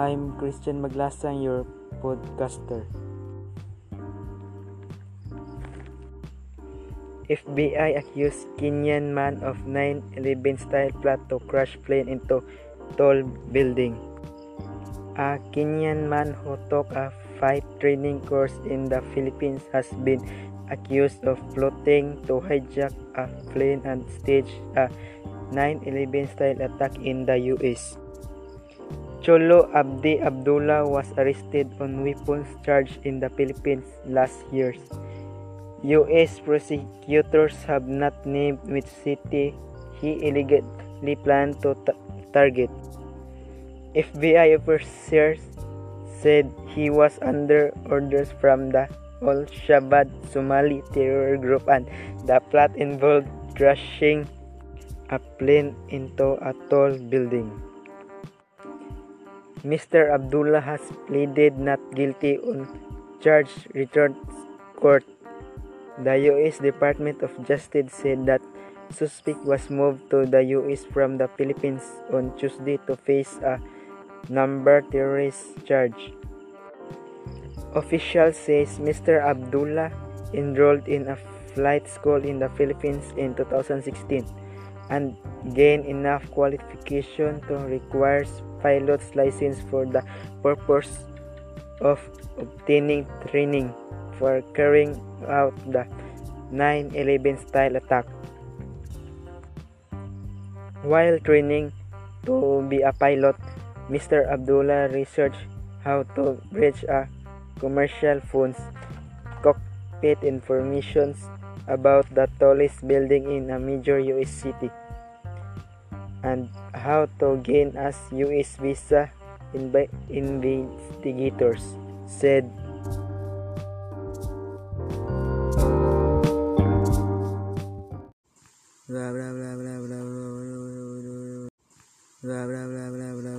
I'm Christian Maglasang, your podcaster. FBI accused Kenyan man of 9/11 style plot to crash plane into tall building. A Kenyan man who took a fight training course in the Philippines has been accused of plotting to hijack a plane and stage a 9/11 style attack in the US. Cholo Abdi Abdullah was arrested on weapons charge in the Philippines last year. U.S. prosecutors have not named which city he illegally planned to target. FBI officers said he was under orders from the Al-Shabaab Somali terror group and the plot involved crashing a plane into a tall building. Mr. Abdullah has pleaded not guilty on charge returned court the U.S. Department of Justice said that suspect was moved to the U.S. from the Philippines on Tuesday to face a number terrorist charge. Officials says Mr. Abdullah enrolled in a flight school in the Philippines in 2016 and gain enough qualification to require pilot's license for the purpose of obtaining training for carrying out the 9/11 style attack. While training to be a pilot, Mr. Abdullah researched how to bridge a commercial phone's cockpit information about the tallest building in a major US city and how to gain a US visa in by investigators said blah blah blah blah blah blah blah blah blah blah